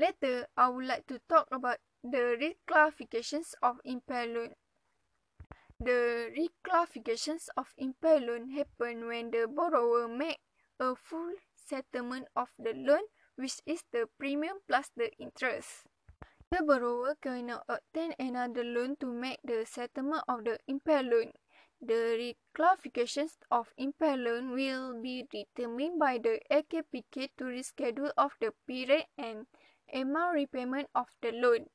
Later, I would like to talk about the reclassifications of impaired loan. The reclassifications of impaired loan happen when the borrower make a full settlement of the loan, which is the premium plus the interest. The borrower cannot obtain another loan to make the settlement of the impaired loan. The reclassifications of impaired loan will be determined by the LKPK to reschedule of the period and amount repayment of the loan.